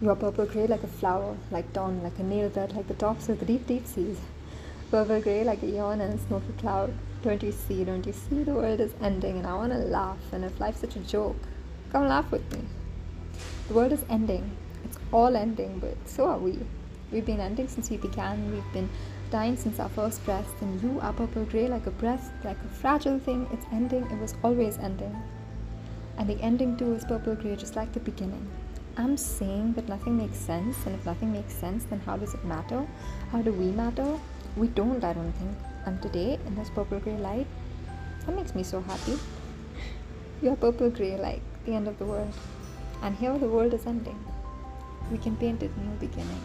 You are purple grey like a flower, like dawn, like a nail bed, like the tops of the deep, deep seas. Purple grey like a yawn and a smoky cloud. Don't you see, don't you see, the world is ending and I wanna laugh, and if life's such a joke, come laugh with me. The world is ending. It's all ending, but so are we. We've been ending since we began. We've been dying since our first breath. And you are purple grey like a breath, like a fragile thing. It's ending. It was always ending. And the ending too is purple grey, just like the beginning. I'm saying that nothing makes sense, and if nothing makes sense, then how does it matter? How do we matter? We don't, I don't think. And today, in this purple grey light, that makes me so happy. You're purple grey like the end of the world. And here the world is ending. We can paint a new beginning.